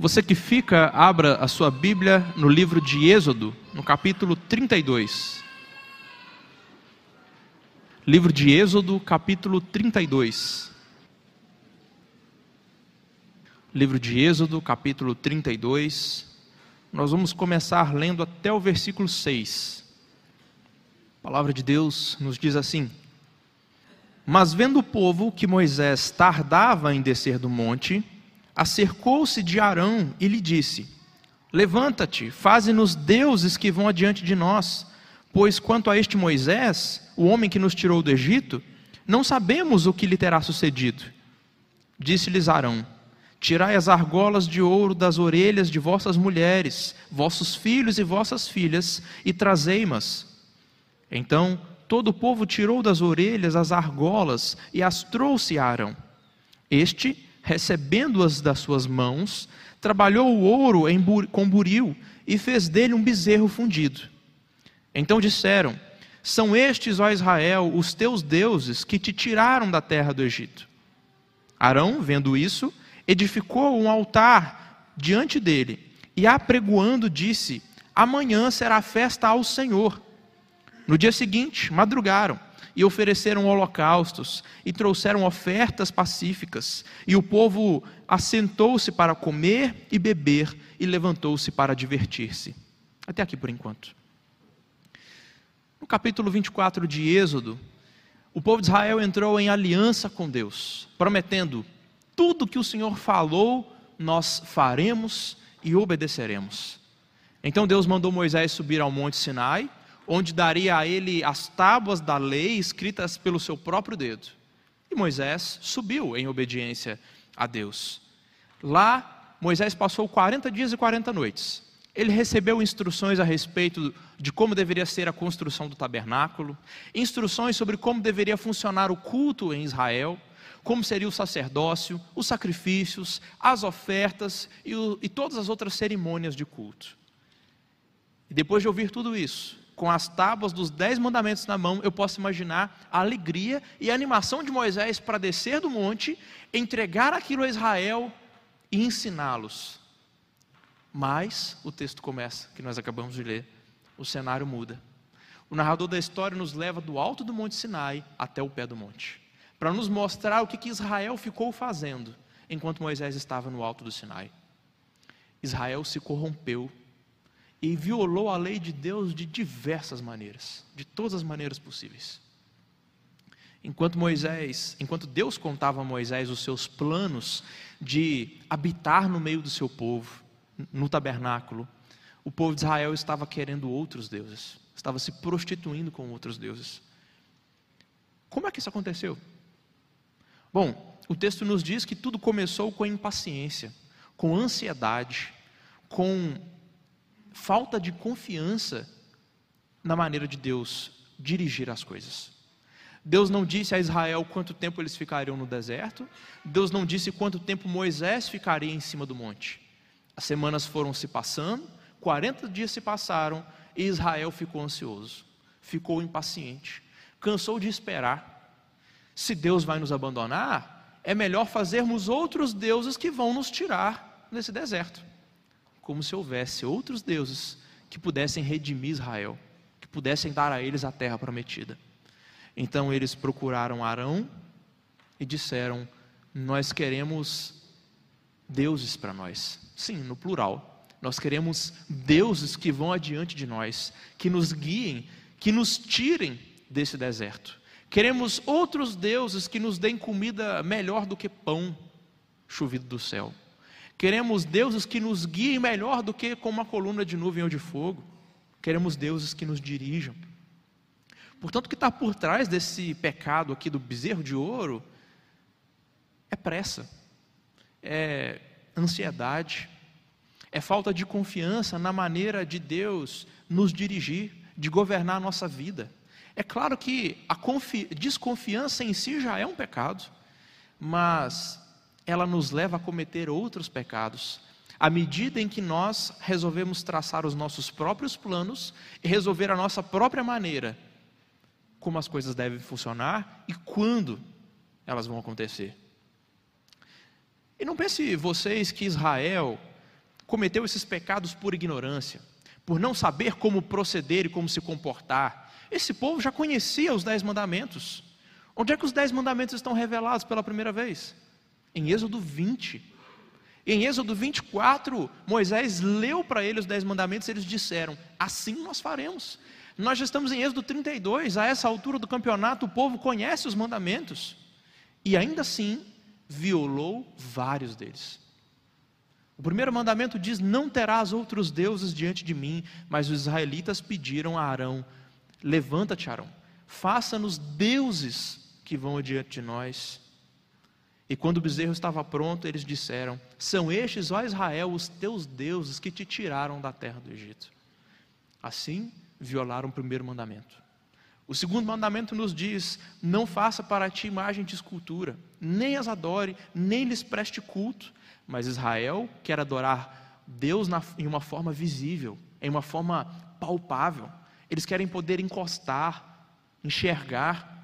Você que fica, abra a sua Bíblia no livro de Êxodo, no capítulo 32. Livro de Êxodo, capítulo 32. Livro de Êxodo, capítulo 32. Nós vamos começar lendo até o versículo 6. A palavra de Deus nos diz assim: Mas vendo o povo que Moisés tardava em descer do monte, acercou-se de Arão e lhe disse: Levanta-te, faze-nos deuses que vão adiante de nós, pois quanto a este Moisés, o homem que nos tirou do Egito, não sabemos o que lhe terá sucedido. Disse-lhes Arão: Tirai as argolas de ouro das orelhas de vossas mulheres, vossos filhos e vossas filhas, e trazei-mas. Então todo o povo tirou das orelhas as argolas e as trouxe a Arão. Este recebendo-as das suas mãos, trabalhou o ouro em, com buril e fez dele um bezerro fundido. Então disseram: São estes, ó Israel, os teus deuses que te tiraram da terra do Egito. Arão, vendo isso, edificou um altar diante dele e, apregoando, disse: Amanhã será festa ao Senhor. No dia seguinte, madrugaram e ofereceram holocaustos, e trouxeram ofertas pacíficas, e o povo assentou-se para comer e beber, e levantou-se para divertir-se. Até aqui por enquanto. No capítulo 24 de Êxodo, o povo de Israel entrou em aliança com Deus, prometendo: tudo que o Senhor falou, nós faremos e obedeceremos. Então Deus mandou Moisés subir ao monte Sinai, onde daria a ele as tábuas da lei escritas pelo seu próprio dedo. E Moisés subiu em obediência a Deus. Lá, Moisés passou 40 dias e 40 noites. Ele recebeu instruções a respeito de como deveria ser a construção do tabernáculo, instruções sobre como deveria funcionar o culto em Israel, como seria o sacerdócio, os sacrifícios, as ofertas e, o, e todas as outras cerimônias de culto. E depois de ouvir tudo isso, com as tábuas dos dez mandamentos na mão, eu posso imaginar a alegria e a animação de Moisés para descer do monte, entregar aquilo a Israel e ensiná-los. Mas o texto começa, que nós acabamos de ler, o cenário muda. O narrador da história nos leva do alto do Monte Sinai até o pé do monte, para nos mostrar o que, que Israel ficou fazendo enquanto Moisés estava no alto do Sinai. Israel se corrompeu e violou a lei de Deus de diversas maneiras, de todas as maneiras possíveis. Enquanto Moisés, enquanto Deus contava a Moisés os seus planos de habitar no meio do seu povo, no tabernáculo, o povo de Israel estava querendo outros deuses, estava se prostituindo com outros deuses. Como é que isso aconteceu? Bom, o texto nos diz que tudo começou com impaciência, com ansiedade, com falta de confiança na maneira de Deus dirigir as coisas. Deus não disse a Israel quanto tempo eles ficariam no deserto, Deus não disse quanto tempo Moisés ficaria em cima do monte. As semanas foram se passando, 40 dias se passaram e Israel ficou ansioso, ficou impaciente, cansou de esperar. Se Deus vai nos abandonar, é melhor fazermos outros deuses que vão nos tirar desse deserto como se houvesse outros deuses que pudessem redimir Israel, que pudessem dar a eles a terra prometida. Então eles procuraram Arão e disseram: Nós queremos deuses para nós. Sim, no plural. Nós queremos deuses que vão adiante de nós, que nos guiem, que nos tirem desse deserto. Queremos outros deuses que nos deem comida melhor do que pão chovido do céu. Queremos deuses que nos guiem melhor do que com uma coluna de nuvem ou de fogo. Queremos deuses que nos dirijam. Portanto, o que está por trás desse pecado aqui do bezerro de ouro é pressa, é ansiedade, é falta de confiança na maneira de Deus nos dirigir, de governar a nossa vida. É claro que a desconfiança em si já é um pecado, mas ela nos leva a cometer outros pecados. À medida em que nós resolvemos traçar os nossos próprios planos e resolver a nossa própria maneira como as coisas devem funcionar e quando elas vão acontecer. E não pense vocês que Israel cometeu esses pecados por ignorância, por não saber como proceder e como se comportar. Esse povo já conhecia os dez mandamentos. Onde é que os dez mandamentos estão revelados pela primeira vez? Em Êxodo 20. Em Êxodo 24, Moisés leu para eles os dez mandamentos e eles disseram: Assim nós faremos. Nós já estamos em Êxodo 32, a essa altura do campeonato, o povo conhece os mandamentos e ainda assim violou vários deles. O primeiro mandamento diz: Não terás outros deuses diante de mim. Mas os israelitas pediram a Arão: Levanta-te, Arão, faça-nos deuses que vão adiante de nós. E quando o bezerro estava pronto, eles disseram: São estes, ó Israel, os teus deuses que te tiraram da terra do Egito. Assim, violaram o primeiro mandamento. O segundo mandamento nos diz: Não faça para ti imagem de escultura, nem as adore, nem lhes preste culto. Mas Israel quer adorar Deus na, em uma forma visível, em uma forma palpável. Eles querem poder encostar, enxergar.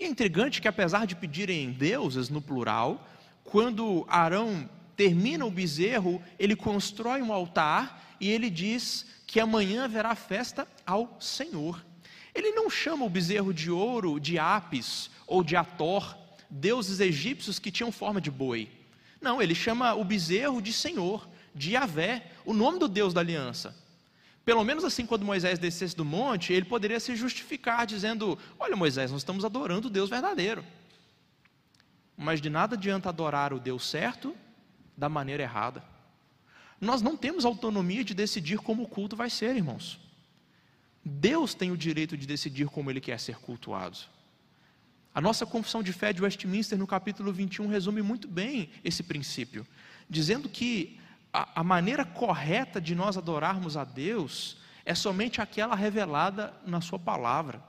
É intrigante que, apesar de pedirem deuses no plural, quando Arão termina o bezerro, ele constrói um altar e ele diz que amanhã haverá festa ao Senhor. Ele não chama o bezerro de ouro de Apis ou de Ator, deuses egípcios que tinham forma de boi. Não, ele chama o bezerro de Senhor, de Yahvé, o nome do Deus da aliança. Pelo menos assim, quando Moisés descesse do monte, ele poderia se justificar dizendo: Olha, Moisés, nós estamos adorando o Deus verdadeiro. Mas de nada adianta adorar o Deus certo da maneira errada. Nós não temos autonomia de decidir como o culto vai ser, irmãos. Deus tem o direito de decidir como ele quer ser cultuado. A nossa confissão de fé de Westminster, no capítulo 21, resume muito bem esse princípio, dizendo que a, a maneira correta de nós adorarmos a Deus é somente aquela revelada na Sua palavra.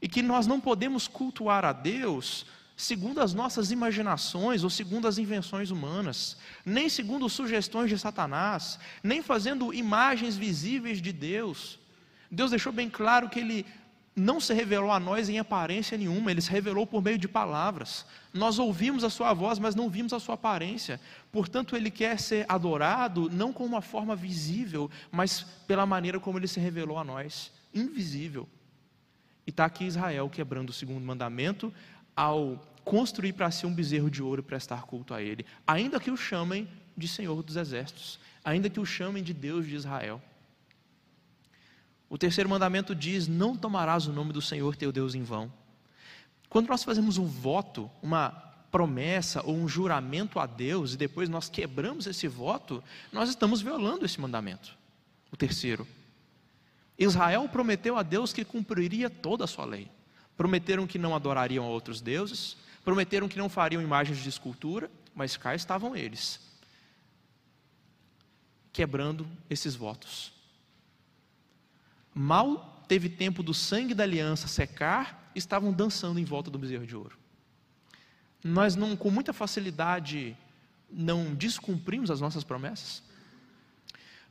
E que nós não podemos cultuar a Deus segundo as nossas imaginações ou segundo as invenções humanas, nem segundo sugestões de Satanás, nem fazendo imagens visíveis de Deus. Deus deixou bem claro que Ele não se revelou a nós em aparência nenhuma, ele se revelou por meio de palavras. Nós ouvimos a sua voz, mas não vimos a sua aparência. Portanto, ele quer ser adorado não com uma forma visível, mas pela maneira como ele se revelou a nós, invisível. E está aqui Israel quebrando o segundo mandamento ao construir para si um bezerro de ouro e prestar culto a ele, ainda que o chamem de Senhor dos Exércitos, ainda que o chamem de Deus de Israel. O terceiro mandamento diz: Não tomarás o nome do Senhor teu Deus em vão. Quando nós fazemos um voto, uma promessa ou um juramento a Deus e depois nós quebramos esse voto, nós estamos violando esse mandamento. O terceiro. Israel prometeu a Deus que cumpriria toda a sua lei. Prometeram que não adorariam a outros deuses, prometeram que não fariam imagens de escultura, mas cá estavam eles, quebrando esses votos. Mal teve tempo do sangue da aliança secar, estavam dançando em volta do bezerro de ouro. Nós não, com muita facilidade, não descumprimos as nossas promessas.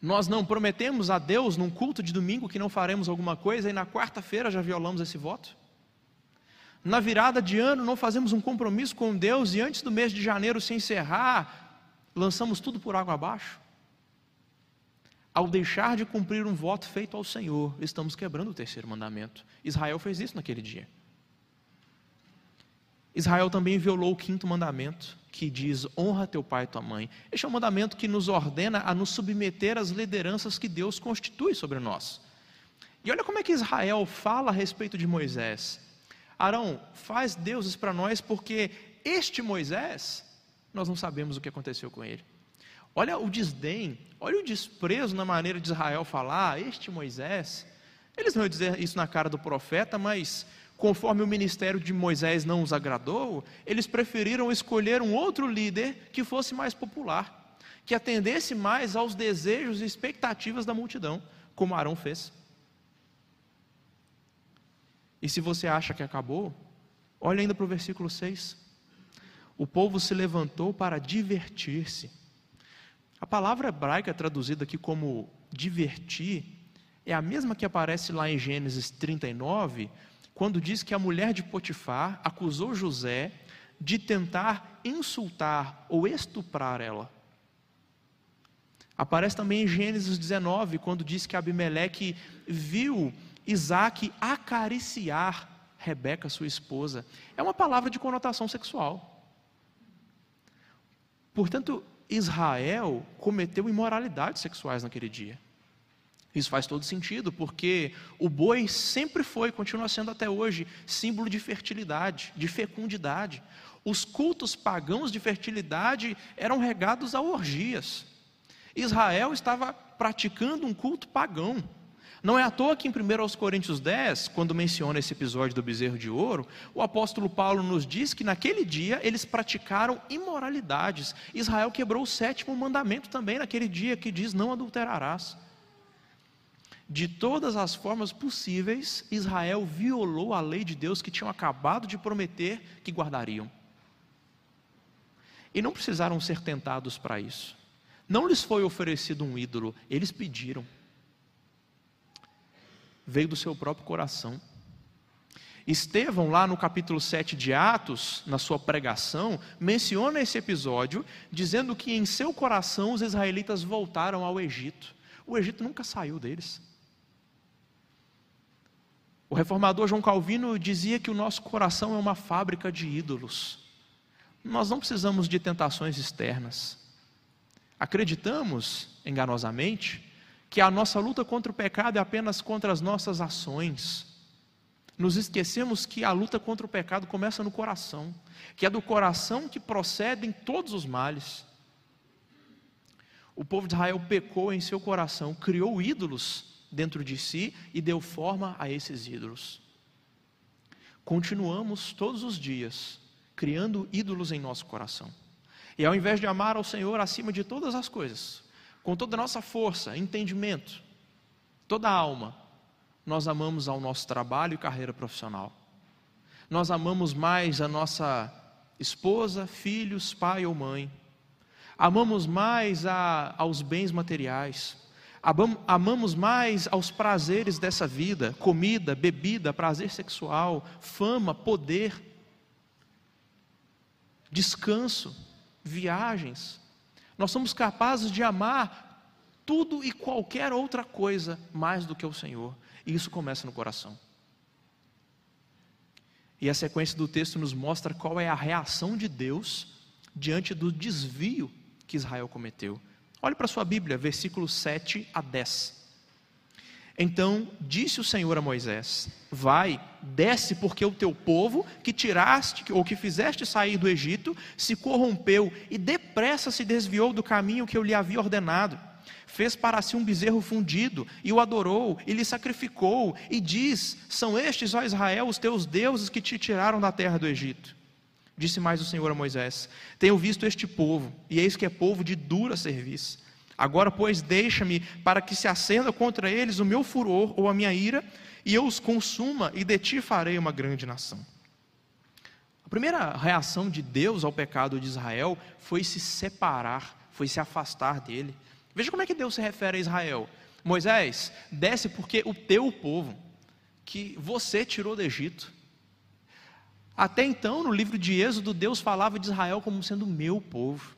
Nós não prometemos a Deus num culto de domingo que não faremos alguma coisa e na quarta-feira já violamos esse voto. Na virada de ano não fazemos um compromisso com Deus e antes do mês de janeiro se encerrar, lançamos tudo por água abaixo. Ao deixar de cumprir um voto feito ao Senhor, estamos quebrando o terceiro mandamento. Israel fez isso naquele dia. Israel também violou o quinto mandamento, que diz: honra teu pai e tua mãe. Este é um mandamento que nos ordena a nos submeter às lideranças que Deus constitui sobre nós. E olha como é que Israel fala a respeito de Moisés. Arão, faz deuses para nós, porque este Moisés, nós não sabemos o que aconteceu com ele. Olha o desdém, olha o desprezo na maneira de Israel falar, este Moisés. Eles não iam dizer isso na cara do profeta, mas conforme o ministério de Moisés não os agradou, eles preferiram escolher um outro líder que fosse mais popular, que atendesse mais aos desejos e expectativas da multidão, como Arão fez. E se você acha que acabou, olha ainda para o versículo 6. O povo se levantou para divertir-se a palavra hebraica traduzida aqui como divertir é a mesma que aparece lá em Gênesis 39, quando diz que a mulher de Potifar acusou José de tentar insultar ou estuprar ela. Aparece também em Gênesis 19, quando diz que Abimeleque viu Isaac acariciar Rebeca, sua esposa. É uma palavra de conotação sexual. Portanto, Israel cometeu imoralidades sexuais naquele dia. Isso faz todo sentido, porque o boi sempre foi, continua sendo até hoje, símbolo de fertilidade, de fecundidade. Os cultos pagãos de fertilidade eram regados a orgias. Israel estava praticando um culto pagão. Não é à toa que em 1 Coríntios 10, quando menciona esse episódio do bezerro de ouro, o apóstolo Paulo nos diz que naquele dia eles praticaram imoralidades. Israel quebrou o sétimo mandamento também naquele dia que diz: Não adulterarás. De todas as formas possíveis, Israel violou a lei de Deus que tinham acabado de prometer que guardariam. E não precisaram ser tentados para isso. Não lhes foi oferecido um ídolo, eles pediram veio do seu próprio coração. Estevão, lá no capítulo 7 de Atos, na sua pregação, menciona esse episódio, dizendo que em seu coração os israelitas voltaram ao Egito. O Egito nunca saiu deles. O reformador João Calvino dizia que o nosso coração é uma fábrica de ídolos. Nós não precisamos de tentações externas. Acreditamos, enganosamente, que a nossa luta contra o pecado é apenas contra as nossas ações. Nos esquecemos que a luta contra o pecado começa no coração, que é do coração que procedem todos os males. O povo de Israel pecou em seu coração, criou ídolos dentro de si e deu forma a esses ídolos. Continuamos todos os dias criando ídolos em nosso coração. E ao invés de amar ao Senhor acima de todas as coisas, com toda a nossa força, entendimento, toda a alma, nós amamos ao nosso trabalho e carreira profissional. Nós amamos mais a nossa esposa, filhos, pai ou mãe. Amamos mais a, aos bens materiais. Amamos mais aos prazeres dessa vida, comida, bebida, prazer sexual, fama, poder, descanso, viagens, nós somos capazes de amar tudo e qualquer outra coisa mais do que o Senhor. E isso começa no coração. E a sequência do texto nos mostra qual é a reação de Deus diante do desvio que Israel cometeu. Olhe para sua Bíblia, versículos 7 a 10. Então disse o Senhor a Moisés: Vai, desce, porque o teu povo que tiraste ou que fizeste sair do Egito se corrompeu e depressa se desviou do caminho que eu lhe havia ordenado. Fez para si um bezerro fundido e o adorou e lhe sacrificou e diz: São estes, ó Israel, os teus deuses que te tiraram da terra do Egito. Disse mais o Senhor a Moisés: Tenho visto este povo, e eis que é povo de dura serviço Agora, pois, deixa-me para que se acenda contra eles o meu furor ou a minha ira, e eu os consuma, e de ti farei uma grande nação. A primeira reação de Deus ao pecado de Israel foi se separar, foi se afastar dele. Veja como é que Deus se refere a Israel. Moisés, desce porque o teu povo, que você tirou do Egito. Até então, no livro de Êxodo, Deus falava de Israel como sendo meu povo.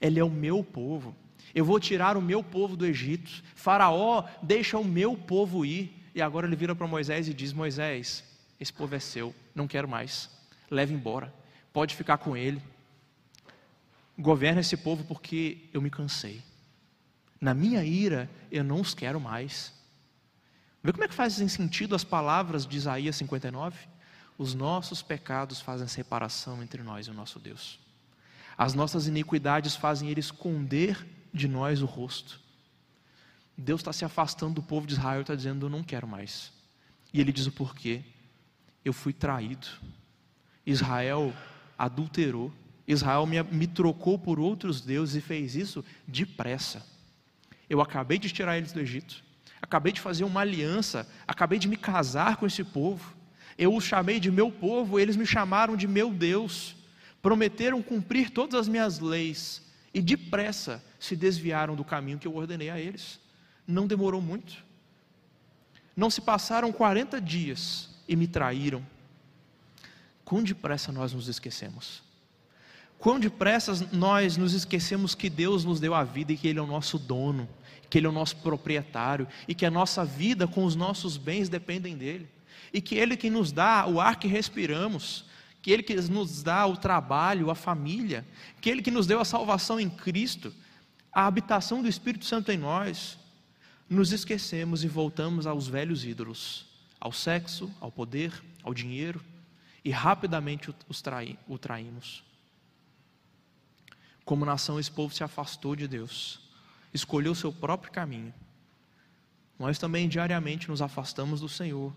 Ele é o meu povo. Eu vou tirar o meu povo do Egito. Faraó deixa o meu povo ir. E agora ele vira para Moisés e diz: Moisés, esse povo é seu, não quero mais. Leve embora. Pode ficar com ele. Governa esse povo porque eu me cansei. Na minha ira, eu não os quero mais. Vê como é que fazem sentido as palavras de Isaías 59? Os nossos pecados fazem separação entre nós e o nosso Deus. As nossas iniquidades fazem ele esconder de nós o rosto. Deus está se afastando do povo de Israel está dizendo: Eu não quero mais. E ele diz o porquê. Eu fui traído. Israel adulterou. Israel me, me trocou por outros deuses e fez isso depressa. Eu acabei de tirar eles do Egito. Acabei de fazer uma aliança. Acabei de me casar com esse povo. Eu os chamei de meu povo, eles me chamaram de meu Deus. Prometeram cumprir todas as minhas leis e depressa se desviaram do caminho que eu ordenei a eles. Não demorou muito. Não se passaram 40 dias e me traíram. Quão depressa nós nos esquecemos. Quão depressa nós nos esquecemos que Deus nos deu a vida e que Ele é o nosso dono, que Ele é o nosso proprietário e que a nossa vida com os nossos bens dependem dEle. E que Ele que nos dá o ar que respiramos, que Ele que nos dá o trabalho, a família, que Ele que nos deu a salvação em Cristo, a habitação do Espírito Santo em nós. Nos esquecemos e voltamos aos velhos ídolos, ao sexo, ao poder, ao dinheiro, e rapidamente o traímos. Como nação, esse povo se afastou de Deus, escolheu o seu próprio caminho. Nós também diariamente nos afastamos do Senhor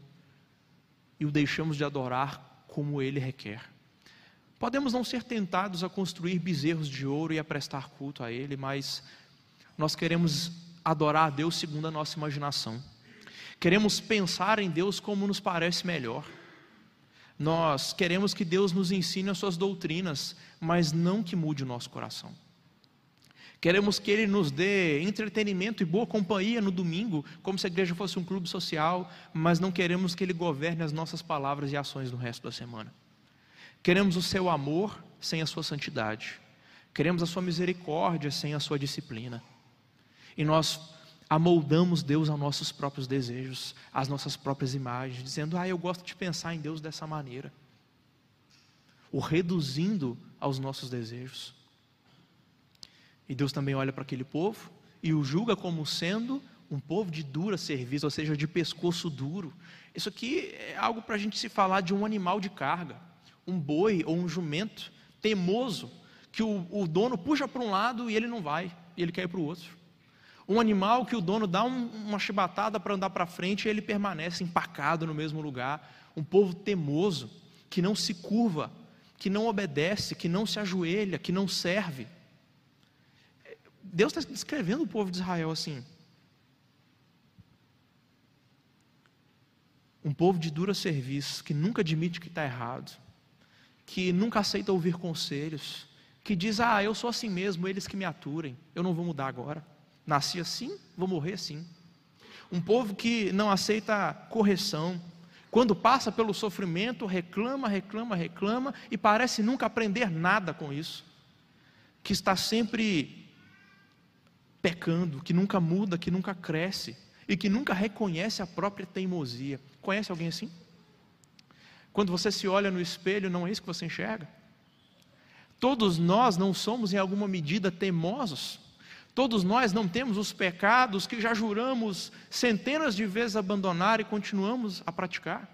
e o deixamos de adorar como Ele requer. Podemos não ser tentados a construir bezerros de ouro e a prestar culto a Ele, mas nós queremos adorar a Deus segundo a nossa imaginação. Queremos pensar em Deus como nos parece melhor. Nós queremos que Deus nos ensine as suas doutrinas, mas não que mude o nosso coração. Queremos que Ele nos dê entretenimento e boa companhia no domingo, como se a igreja fosse um clube social, mas não queremos que Ele governe as nossas palavras e ações no resto da semana. Queremos o seu amor sem a sua santidade. Queremos a sua misericórdia sem a sua disciplina. E nós amoldamos Deus aos nossos próprios desejos, às nossas próprias imagens, dizendo: Ah, eu gosto de pensar em Deus dessa maneira. O reduzindo aos nossos desejos. E Deus também olha para aquele povo e o julga como sendo um povo de dura serviço, ou seja, de pescoço duro. Isso aqui é algo para a gente se falar de um animal de carga, um boi ou um jumento teimoso, que o, o dono puxa para um lado e ele não vai, e ele quer ir para o outro. Um animal que o dono dá um, uma chibatada para andar para frente e ele permanece empacado no mesmo lugar. Um povo temoso, que não se curva, que não obedece, que não se ajoelha, que não serve. Deus está descrevendo o povo de Israel assim. Um povo de dura serviço, que nunca admite que está errado, que nunca aceita ouvir conselhos, que diz: Ah, eu sou assim mesmo, eles que me aturem, eu não vou mudar agora. Nasci assim, vou morrer assim. Um povo que não aceita correção. Quando passa pelo sofrimento, reclama, reclama, reclama e parece nunca aprender nada com isso. Que está sempre pecando, que nunca muda, que nunca cresce e que nunca reconhece a própria teimosia. Conhece alguém assim? Quando você se olha no espelho, não é isso que você enxerga? Todos nós não somos, em alguma medida, teimosos. Todos nós não temos os pecados que já juramos centenas de vezes abandonar e continuamos a praticar.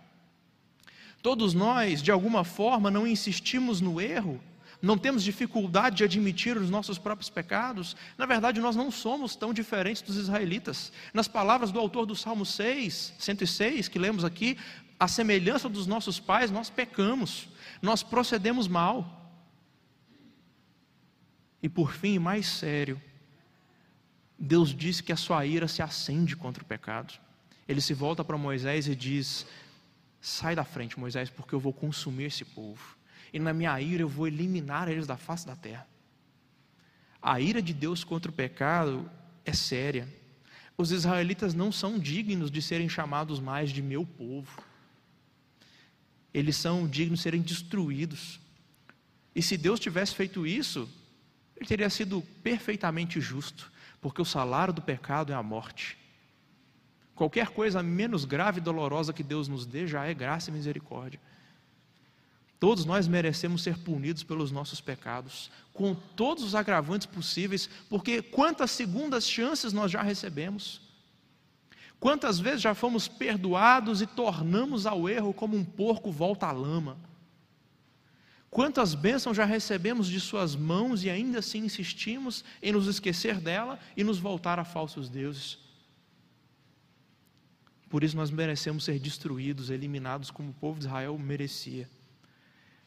Todos nós, de alguma forma, não insistimos no erro, não temos dificuldade de admitir os nossos próprios pecados. Na verdade, nós não somos tão diferentes dos israelitas. Nas palavras do autor do Salmo 6, 106, que lemos aqui, a semelhança dos nossos pais, nós pecamos, nós procedemos mal. E por fim, mais sério, Deus diz que a sua ira se acende contra o pecado. Ele se volta para Moisés e diz: Sai da frente, Moisés, porque eu vou consumir esse povo. E na minha ira eu vou eliminar eles da face da terra. A ira de Deus contra o pecado é séria. Os israelitas não são dignos de serem chamados mais de meu povo. Eles são dignos de serem destruídos. E se Deus tivesse feito isso, ele teria sido perfeitamente justo porque o salário do pecado é a morte. Qualquer coisa menos grave e dolorosa que Deus nos dê já é graça e misericórdia. Todos nós merecemos ser punidos pelos nossos pecados, com todos os agravantes possíveis, porque quantas segundas chances nós já recebemos? Quantas vezes já fomos perdoados e tornamos ao erro como um porco volta à lama? Quantas bênçãos já recebemos de Suas mãos e ainda assim insistimos em nos esquecer dela e nos voltar a falsos deuses? Por isso nós merecemos ser destruídos, eliminados como o povo de Israel merecia.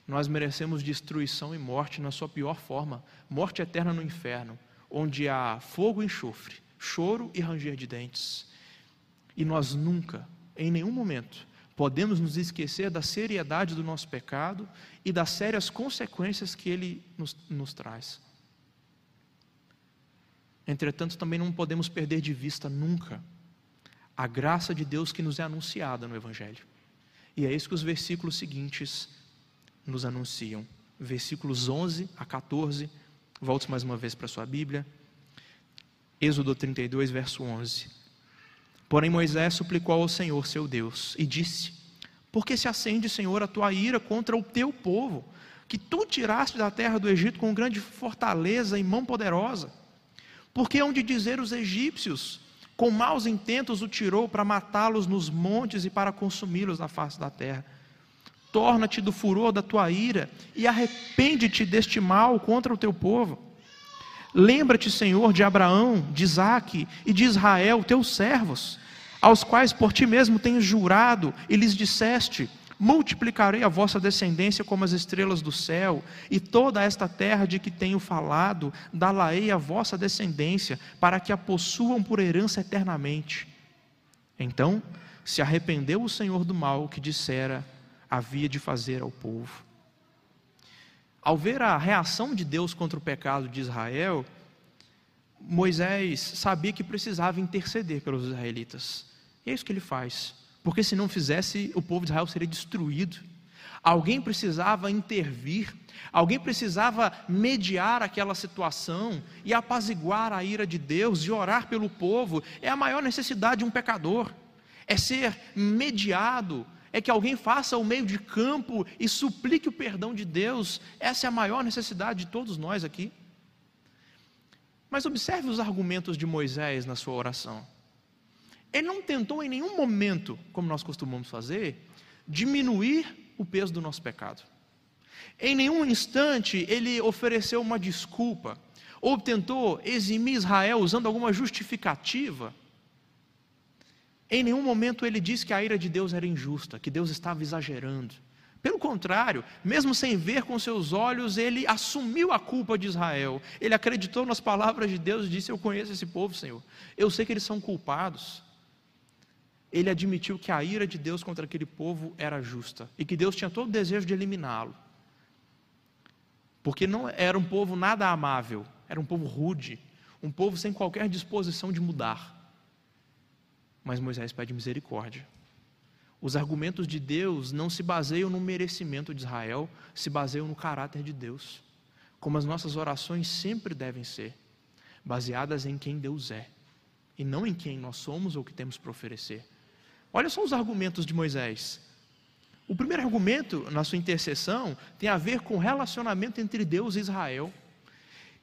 Nós merecemos destruição e morte na sua pior forma morte eterna no inferno, onde há fogo e enxofre, choro e ranger de dentes. E nós nunca, em nenhum momento, podemos nos esquecer da seriedade do nosso pecado e das sérias consequências que ele nos, nos traz. Entretanto, também não podemos perder de vista nunca a graça de Deus que nos é anunciada no Evangelho. E é isso que os versículos seguintes nos anunciam. versículos 11 a 14. Volte mais uma vez para sua Bíblia. Êxodo 32, verso 11. Porém, Moisés suplicou ao Senhor, seu Deus, e disse: Por que se acende, Senhor, a tua ira contra o teu povo, que tu tiraste da terra do Egito com grande fortaleza e mão poderosa? Porque hão de dizer os egípcios: Com maus intentos o tirou para matá-los nos montes e para consumi-los na face da terra. Torna-te do furor da tua ira e arrepende-te deste mal contra o teu povo. Lembra-te, Senhor, de Abraão, de Isaque e de Israel, teus servos, aos quais por ti mesmo tens jurado e lhes disseste: Multiplicarei a vossa descendência como as estrelas do céu, e toda esta terra de que tenho falado, dá-la-ei a vossa descendência, para que a possuam por herança eternamente. Então se arrependeu o Senhor do mal que dissera havia de fazer ao povo. Ao ver a reação de Deus contra o pecado de Israel, Moisés sabia que precisava interceder pelos israelitas. E é isso que ele faz. Porque se não fizesse, o povo de Israel seria destruído. Alguém precisava intervir, alguém precisava mediar aquela situação e apaziguar a ira de Deus e orar pelo povo. É a maior necessidade de um pecador. É ser mediado é que alguém faça o meio de campo e suplique o perdão de Deus. Essa é a maior necessidade de todos nós aqui. Mas observe os argumentos de Moisés na sua oração. Ele não tentou em nenhum momento, como nós costumamos fazer, diminuir o peso do nosso pecado. Em nenhum instante ele ofereceu uma desculpa, ou tentou eximir Israel usando alguma justificativa em nenhum momento ele disse que a ira de Deus era injusta, que Deus estava exagerando. Pelo contrário, mesmo sem ver com seus olhos, ele assumiu a culpa de Israel. Ele acreditou nas palavras de Deus e disse: Eu conheço esse povo, Senhor. Eu sei que eles são culpados. Ele admitiu que a ira de Deus contra aquele povo era justa e que Deus tinha todo o desejo de eliminá-lo. Porque não era um povo nada amável, era um povo rude, um povo sem qualquer disposição de mudar. Mas Moisés pede misericórdia. Os argumentos de Deus não se baseiam no merecimento de Israel, se baseiam no caráter de Deus. Como as nossas orações sempre devem ser, baseadas em quem Deus é, e não em quem nós somos ou que temos para oferecer. Olha só os argumentos de Moisés. O primeiro argumento na sua intercessão tem a ver com o relacionamento entre Deus e Israel.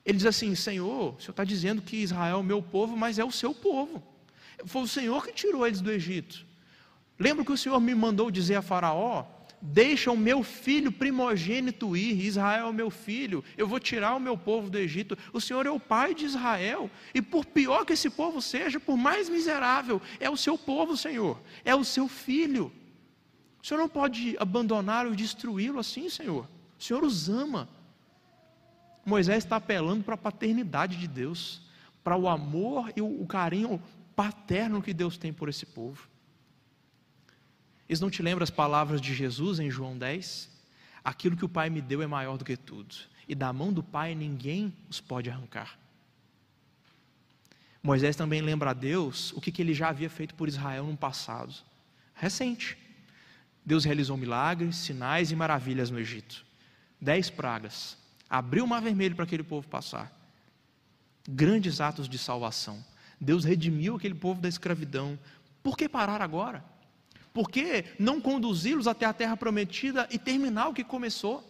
Ele diz assim: Senhor, o Senhor está dizendo que Israel é o meu povo, mas é o seu povo. Foi o Senhor que tirou eles do Egito. Lembra que o Senhor me mandou dizer a Faraó: Deixa o meu filho primogênito ir, Israel é o meu filho, eu vou tirar o meu povo do Egito. O Senhor é o pai de Israel, e por pior que esse povo seja, por mais miserável, é o seu povo, Senhor, é o seu filho. O Senhor não pode abandoná-lo e destruí-lo assim, Senhor. O Senhor os ama. Moisés está apelando para a paternidade de Deus, para o amor e o carinho paterno que Deus tem por esse povo. Eles não te lembram as palavras de Jesus em João 10? Aquilo que o Pai me deu é maior do que tudo, e da mão do Pai ninguém os pode arrancar. Moisés também lembra a Deus o que, que ele já havia feito por Israel no passado, recente. Deus realizou milagres, sinais e maravilhas no Egito. Dez pragas. Abriu o mar vermelho para aquele povo passar. Grandes atos de salvação. Deus redimiu aquele povo da escravidão. Por que parar agora? Por que não conduzi-los até a terra prometida e terminar o que começou?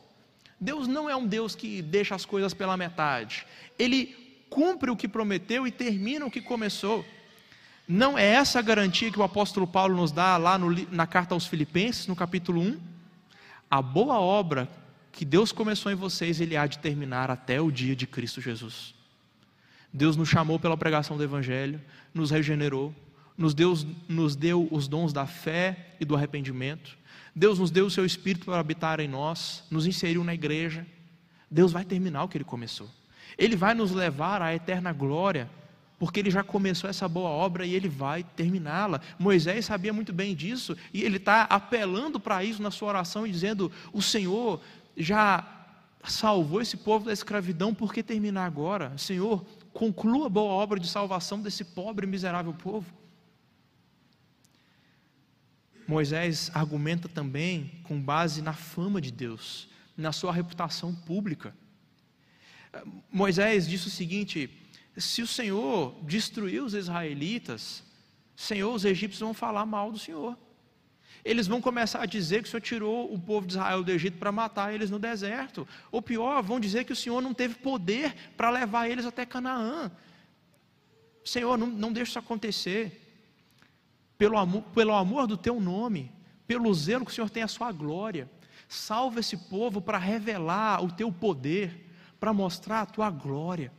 Deus não é um Deus que deixa as coisas pela metade. Ele cumpre o que prometeu e termina o que começou. Não é essa a garantia que o apóstolo Paulo nos dá lá no, na carta aos Filipenses, no capítulo 1? A boa obra que Deus começou em vocês, Ele há de terminar até o dia de Cristo Jesus. Deus nos chamou pela pregação do Evangelho, nos regenerou, nos deu, nos deu os dons da fé e do arrependimento. Deus nos deu o seu Espírito para habitar em nós, nos inseriu na igreja. Deus vai terminar o que ele começou. Ele vai nos levar à eterna glória, porque ele já começou essa boa obra e ele vai terminá-la. Moisés sabia muito bem disso e ele está apelando para isso na sua oração e dizendo: O Senhor já salvou esse povo da escravidão, por que terminar agora? Senhor, conclua a boa obra de salvação desse pobre e miserável povo. Moisés argumenta também com base na fama de Deus, na sua reputação pública. Moisés disse o seguinte: se o Senhor destruir os israelitas, Senhor, os egípcios vão falar mal do Senhor. Eles vão começar a dizer que o Senhor tirou o povo de Israel do Egito para matar eles no deserto. Ou pior, vão dizer que o Senhor não teve poder para levar eles até Canaã. Senhor, não, não deixe isso acontecer. Pelo amor, pelo amor do teu nome, pelo zelo que o Senhor tem a sua glória, salva esse povo para revelar o teu poder, para mostrar a tua glória.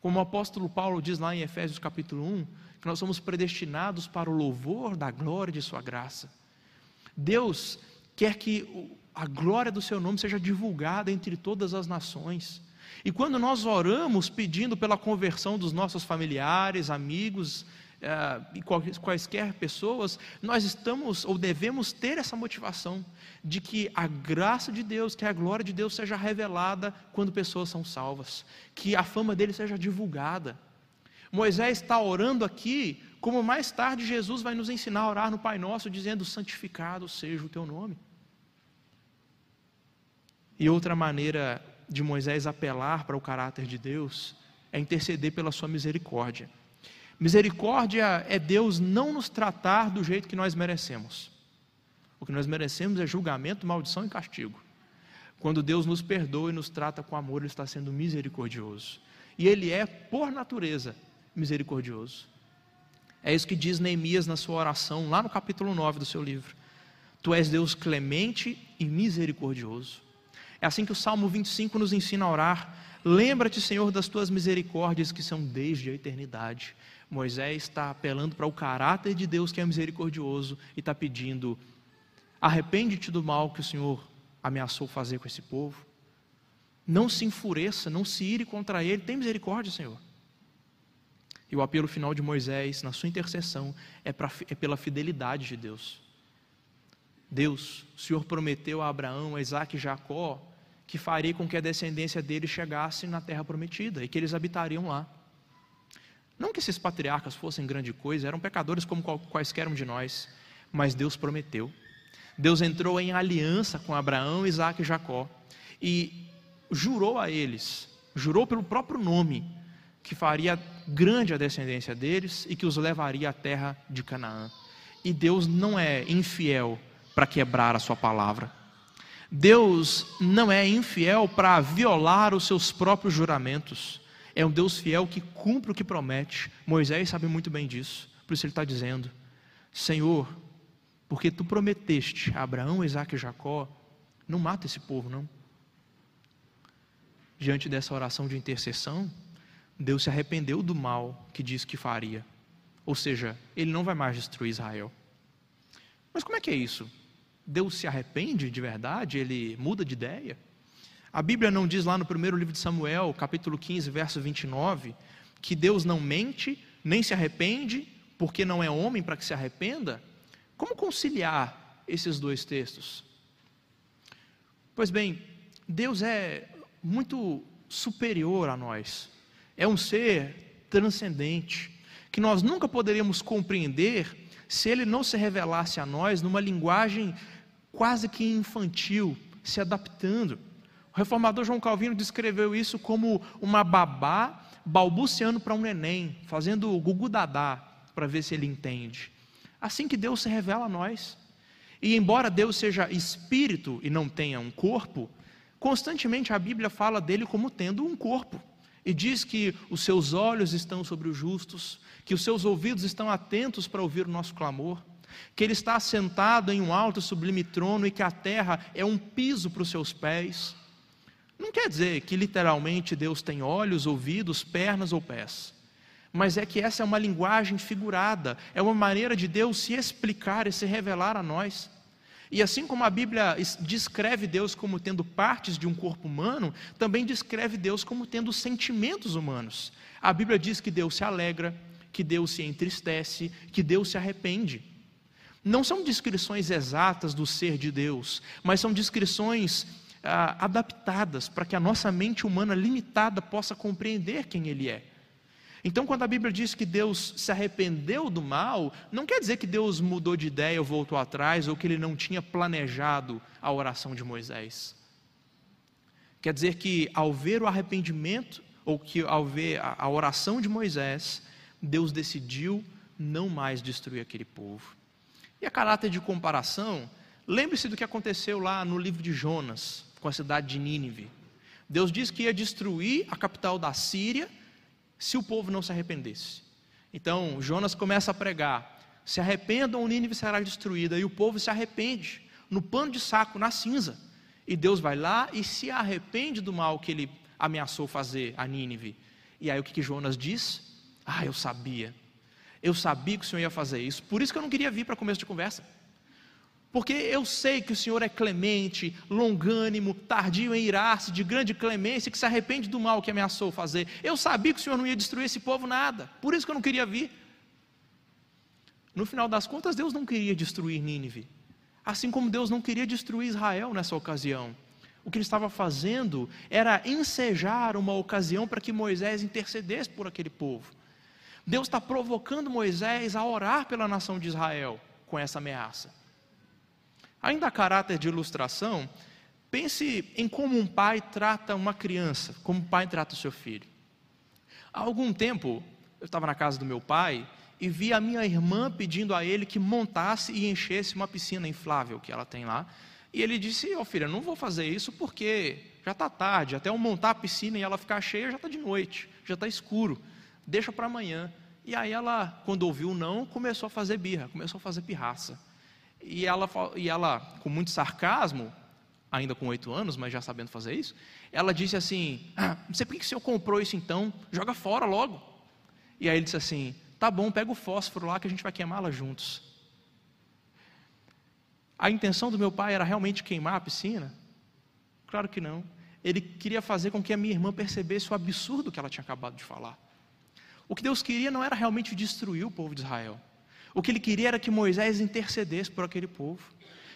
Como o apóstolo Paulo diz lá em Efésios capítulo 1, que nós somos predestinados para o louvor da glória de Sua graça. Deus quer que a glória do Seu nome seja divulgada entre todas as nações. E quando nós oramos pedindo pela conversão dos nossos familiares, amigos eh, e quaisquer pessoas, nós estamos ou devemos ter essa motivação de que a graça de Deus, que a glória de Deus seja revelada quando pessoas são salvas, que a fama dele seja divulgada. Moisés está orando aqui, como mais tarde Jesus vai nos ensinar a orar no Pai Nosso, dizendo: santificado seja o teu nome. E outra maneira de Moisés apelar para o caráter de Deus é interceder pela sua misericórdia. Misericórdia é Deus não nos tratar do jeito que nós merecemos. O que nós merecemos é julgamento, maldição e castigo. Quando Deus nos perdoa e nos trata com amor, Ele está sendo misericordioso. E Ele é, por natureza, misericordioso. É isso que diz Neemias na sua oração, lá no capítulo 9 do seu livro. Tu és Deus clemente e misericordioso. É assim que o Salmo 25 nos ensina a orar. Lembra-te, Senhor, das tuas misericórdias que são desde a eternidade. Moisés está apelando para o caráter de Deus que é misericordioso e está pedindo: arrepende-te do mal que o Senhor ameaçou fazer com esse povo. Não se enfureça, não se ire contra ele, tem misericórdia, Senhor. E o apelo final de Moisés, na sua intercessão, é, pra, é pela fidelidade de Deus. Deus, o Senhor prometeu a Abraão, a Isaac e Jacó que faria com que a descendência deles chegasse na terra prometida e que eles habitariam lá. Não que esses patriarcas fossem grande coisa, eram pecadores como quaisquer um de nós, mas Deus prometeu. Deus entrou em aliança com Abraão, Isaac e Jacó e jurou a eles, jurou pelo próprio nome, que faria grande a descendência deles e que os levaria à terra de Canaã. E Deus não é infiel para quebrar a sua palavra. Deus não é infiel para violar os seus próprios juramentos. É um Deus fiel que cumpre o que promete. Moisés sabe muito bem disso. Por isso ele está dizendo: Senhor, porque tu prometeste a Abraão, Isaac e Jacó, não mata esse povo, não. Diante dessa oração de intercessão, Deus se arrependeu do mal que disse que faria. Ou seja, ele não vai mais destruir Israel. Mas como é que é isso? Deus se arrepende de verdade? Ele muda de ideia? A Bíblia não diz lá no primeiro livro de Samuel, capítulo 15, verso 29, que Deus não mente, nem se arrepende, porque não é homem para que se arrependa? Como conciliar esses dois textos? Pois bem, Deus é muito superior a nós, é um ser transcendente, que nós nunca poderíamos compreender se ele não se revelasse a nós numa linguagem quase que infantil, se adaptando. O reformador João Calvino descreveu isso como uma babá balbuciando para um neném, fazendo o gugu dadá para ver se ele entende. Assim que Deus se revela a nós. E embora Deus seja espírito e não tenha um corpo, constantemente a Bíblia fala dele como tendo um corpo. E diz que os seus olhos estão sobre os justos, que os seus ouvidos estão atentos para ouvir o nosso clamor, que ele está assentado em um alto e sublime trono e que a terra é um piso para os seus pés. Não quer dizer que literalmente Deus tem olhos, ouvidos, pernas ou pés, mas é que essa é uma linguagem figurada, é uma maneira de Deus se explicar e se revelar a nós. E assim como a Bíblia descreve Deus como tendo partes de um corpo humano, também descreve Deus como tendo sentimentos humanos. A Bíblia diz que Deus se alegra, que Deus se entristece, que Deus se arrepende. Não são descrições exatas do ser de Deus, mas são descrições ah, adaptadas para que a nossa mente humana limitada possa compreender quem Ele é. Então, quando a Bíblia diz que Deus se arrependeu do mal, não quer dizer que Deus mudou de ideia ou voltou atrás, ou que ele não tinha planejado a oração de Moisés. Quer dizer que ao ver o arrependimento, ou que ao ver a oração de Moisés, Deus decidiu não mais destruir aquele povo. E a caráter de comparação, lembre-se do que aconteceu lá no livro de Jonas, com a cidade de Nínive. Deus disse que ia destruir a capital da Síria se o povo não se arrependesse. Então, Jonas começa a pregar: se arrependam, Nínive será destruída, e o povo se arrepende, no pano de saco, na cinza. E Deus vai lá e se arrepende do mal que ele ameaçou fazer a Nínive. E aí o que, que Jonas diz? Ah, eu sabia. Eu sabia que o Senhor ia fazer isso. Por isso que eu não queria vir para começo de conversa. Porque eu sei que o Senhor é clemente, longânimo, tardio em irar-se, de grande clemência, que se arrepende do mal que ameaçou fazer. Eu sabia que o Senhor não ia destruir esse povo nada. Por isso que eu não queria vir. No final das contas, Deus não queria destruir Nínive. Assim como Deus não queria destruir Israel nessa ocasião. O que ele estava fazendo era ensejar uma ocasião para que Moisés intercedesse por aquele povo. Deus está provocando Moisés a orar pela nação de Israel com essa ameaça. Ainda a caráter de ilustração, pense em como um pai trata uma criança, como um pai trata o seu filho. Há algum tempo, eu estava na casa do meu pai e vi a minha irmã pedindo a ele que montasse e enchesse uma piscina inflável que ela tem lá. E ele disse: Ó oh, filha, não vou fazer isso porque já está tarde, até eu montar a piscina e ela ficar cheia já está de noite, já está escuro, deixa para amanhã. E aí ela, quando ouviu não, começou a fazer birra, começou a fazer pirraça. E ela, e ela com muito sarcasmo, ainda com oito anos, mas já sabendo fazer isso, ela disse assim: ah, Não sei por que o senhor comprou isso então, joga fora logo. E aí ele disse assim: Tá bom, pega o fósforo lá que a gente vai queimá-la juntos. A intenção do meu pai era realmente queimar a piscina? Claro que não. Ele queria fazer com que a minha irmã percebesse o absurdo que ela tinha acabado de falar. O que Deus queria não era realmente destruir o povo de Israel. O que ele queria era que Moisés intercedesse por aquele povo.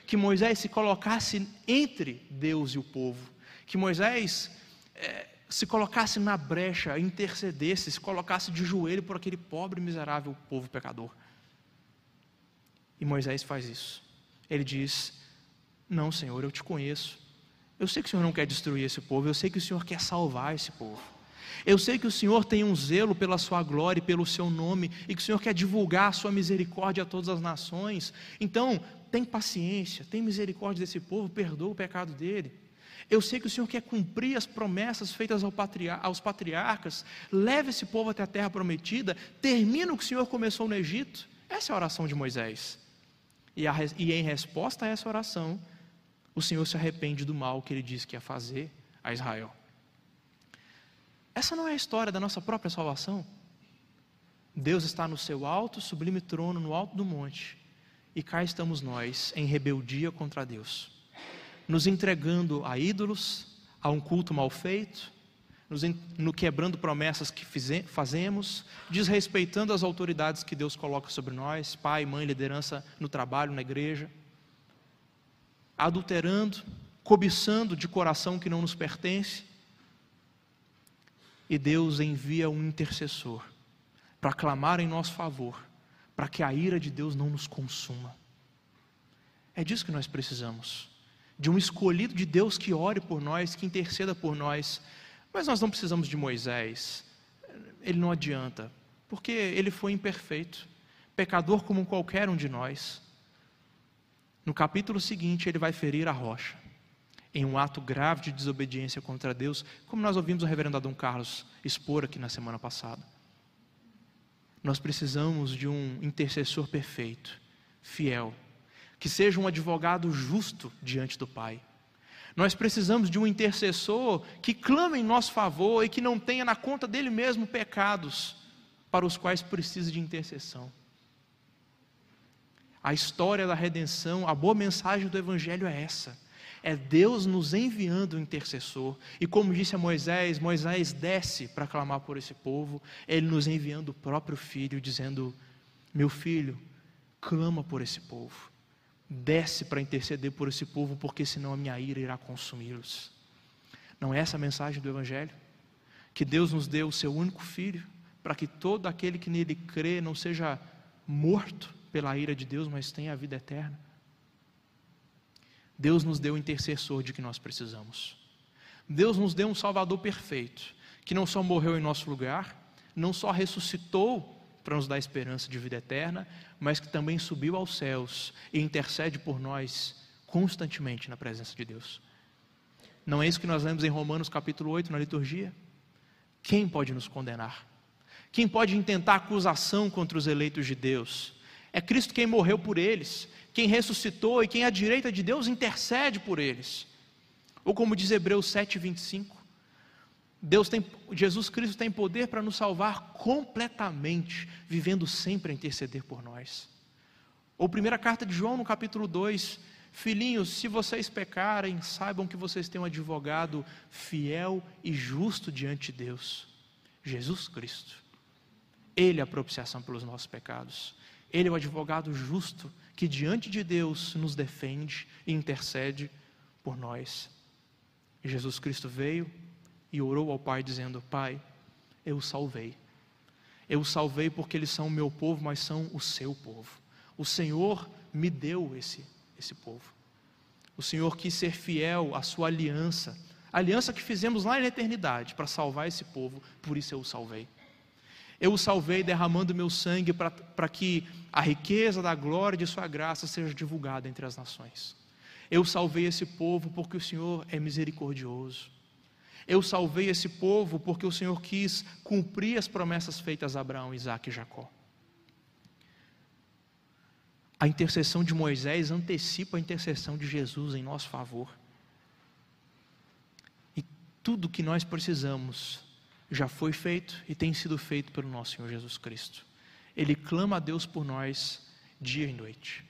Que Moisés se colocasse entre Deus e o povo. Que Moisés é, se colocasse na brecha, intercedesse, se colocasse de joelho por aquele pobre, miserável povo pecador. E Moisés faz isso. Ele diz: Não, Senhor, eu te conheço. Eu sei que o Senhor não quer destruir esse povo, eu sei que o Senhor quer salvar esse povo. Eu sei que o Senhor tem um zelo pela sua glória e pelo seu nome, e que o Senhor quer divulgar a sua misericórdia a todas as nações. Então, tem paciência, tem misericórdia desse povo, perdoa o pecado dele. Eu sei que o Senhor quer cumprir as promessas feitas aos patriarcas, leve esse povo até a terra prometida, termina o que o Senhor começou no Egito. Essa é a oração de Moisés. E, a, e em resposta a essa oração, o Senhor se arrepende do mal que ele disse que ia fazer a Israel. Essa não é a história da nossa própria salvação. Deus está no seu alto, sublime trono, no alto do monte, e cá estamos nós, em rebeldia contra Deus nos entregando a ídolos, a um culto mal feito, nos no quebrando promessas que fize, fazemos, desrespeitando as autoridades que Deus coloca sobre nós, pai, mãe, liderança no trabalho, na igreja, adulterando, cobiçando de coração que não nos pertence. E Deus envia um intercessor para clamar em nosso favor, para que a ira de Deus não nos consuma. É disso que nós precisamos de um escolhido de Deus que ore por nós, que interceda por nós. Mas nós não precisamos de Moisés, ele não adianta, porque ele foi imperfeito, pecador como qualquer um de nós. No capítulo seguinte, ele vai ferir a rocha, em um ato grave de desobediência contra Deus, como nós ouvimos o reverendo Adão Carlos expor aqui na semana passada. Nós precisamos de um intercessor perfeito, fiel, que seja um advogado justo diante do Pai. Nós precisamos de um intercessor que clame em nosso favor e que não tenha na conta dele mesmo pecados para os quais precisa de intercessão. A história da redenção, a boa mensagem do Evangelho é essa. É Deus nos enviando um intercessor. E como disse a Moisés, Moisés desce para clamar por esse povo, ele nos enviando o próprio filho, dizendo: Meu filho, clama por esse povo desce para interceder por esse povo, porque senão a minha ira irá consumi-los. Não é essa a mensagem do Evangelho? Que Deus nos deu o seu único filho, para que todo aquele que nele crê não seja morto pela ira de Deus, mas tenha a vida eterna. Deus nos deu o intercessor de que nós precisamos. Deus nos deu um Salvador perfeito, que não só morreu em nosso lugar, não só ressuscitou para nos dar esperança de vida eterna, mas que também subiu aos céus e intercede por nós constantemente na presença de Deus. Não é isso que nós lemos em Romanos capítulo 8 na liturgia? Quem pode nos condenar? Quem pode intentar acusação contra os eleitos de Deus? É Cristo quem morreu por eles, quem ressuscitou e quem à direita de Deus intercede por eles. Ou como diz Hebreus 7:25, Deus tem, Jesus Cristo tem poder para nos salvar completamente, vivendo sempre a interceder por nós. Ou primeira carta de João, no capítulo 2, Filhinhos, se vocês pecarem, saibam que vocês têm um advogado fiel e justo diante de Deus, Jesus Cristo. Ele é a propiciação pelos nossos pecados. Ele é o advogado justo que diante de Deus nos defende e intercede por nós. E Jesus Cristo veio e orou ao Pai, dizendo: Pai, eu o salvei. Eu o salvei porque eles são o meu povo, mas são o seu povo. O Senhor me deu esse, esse povo. O Senhor quis ser fiel à sua aliança, a aliança que fizemos lá na eternidade para salvar esse povo, por isso eu o salvei. Eu o salvei derramando meu sangue para que a riqueza da glória de Sua graça seja divulgada entre as nações. Eu salvei esse povo porque o Senhor é misericordioso. Eu salvei esse povo porque o Senhor quis cumprir as promessas feitas a Abraão, Isaac e Jacó. A intercessão de Moisés antecipa a intercessão de Jesus em nosso favor. E tudo que nós precisamos já foi feito e tem sido feito pelo nosso Senhor Jesus Cristo. Ele clama a Deus por nós dia e noite.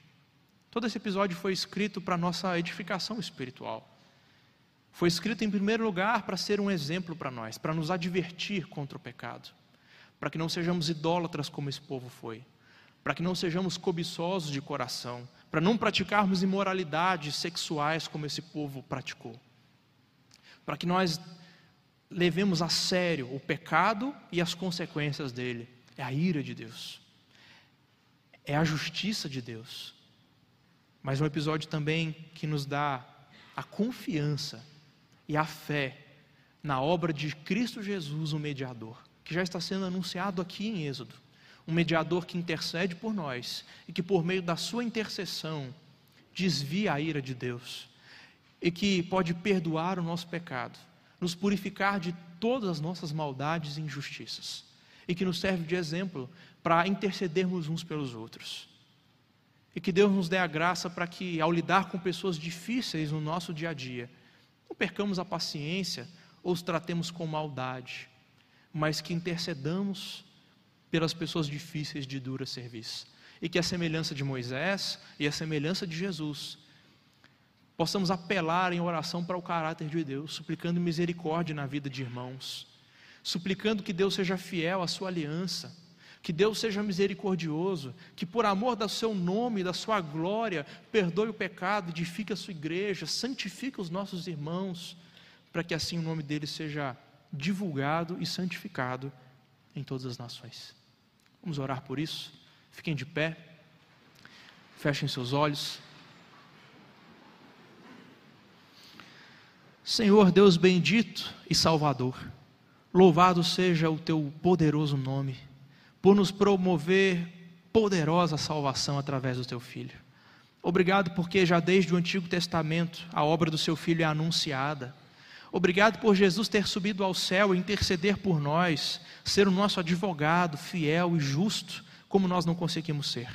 Todo esse episódio foi escrito para nossa edificação espiritual. Foi escrito em primeiro lugar para ser um exemplo para nós, para nos advertir contra o pecado, para que não sejamos idólatras como esse povo foi, para que não sejamos cobiçosos de coração, para não praticarmos imoralidades sexuais como esse povo praticou, para que nós levemos a sério o pecado e as consequências dele. É a ira de Deus, é a justiça de Deus, mas um episódio também que nos dá a confiança e a fé na obra de Cristo Jesus, o mediador, que já está sendo anunciado aqui em Êxodo. Um mediador que intercede por nós e que, por meio da sua intercessão, desvia a ira de Deus e que pode perdoar o nosso pecado, nos purificar de todas as nossas maldades e injustiças e que nos serve de exemplo para intercedermos uns pelos outros. E que Deus nos dê a graça para que, ao lidar com pessoas difíceis no nosso dia a dia, não percamos a paciência ou os tratemos com maldade, mas que intercedamos pelas pessoas difíceis de dura serviço. E que a semelhança de Moisés e a semelhança de Jesus, possamos apelar em oração para o caráter de Deus, suplicando misericórdia na vida de irmãos, suplicando que Deus seja fiel à sua aliança que Deus seja misericordioso, que por amor do seu nome, da sua glória, perdoe o pecado, edifique a sua igreja, santifique os nossos irmãos, para que assim o nome dele seja divulgado e santificado em todas as nações. Vamos orar por isso? Fiquem de pé, fechem seus olhos. Senhor Deus bendito e Salvador, louvado seja o teu poderoso nome por nos promover poderosa salvação através do teu filho. Obrigado porque já desde o Antigo Testamento a obra do seu filho é anunciada. Obrigado por Jesus ter subido ao céu e interceder por nós, ser o nosso advogado fiel e justo, como nós não conseguimos ser.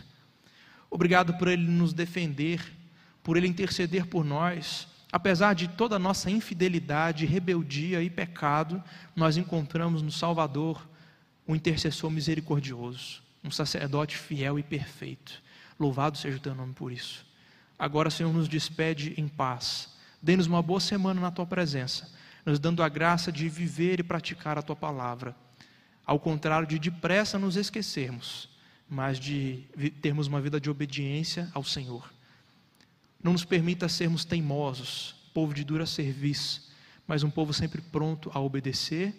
Obrigado por ele nos defender, por ele interceder por nós. Apesar de toda a nossa infidelidade, rebeldia e pecado, nós encontramos no Salvador um intercessor misericordioso, um sacerdote fiel e perfeito. Louvado seja o teu nome por isso. Agora, Senhor, nos despede em paz. Dê-nos uma boa semana na tua presença, nos dando a graça de viver e praticar a tua palavra. Ao contrário de depressa nos esquecermos, mas de termos uma vida de obediência ao Senhor. Não nos permita sermos teimosos, povo de dura serviço, mas um povo sempre pronto a obedecer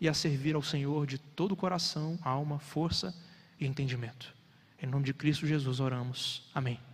e a servir ao Senhor de todo o coração, alma, força e entendimento. Em nome de Cristo Jesus oramos. Amém.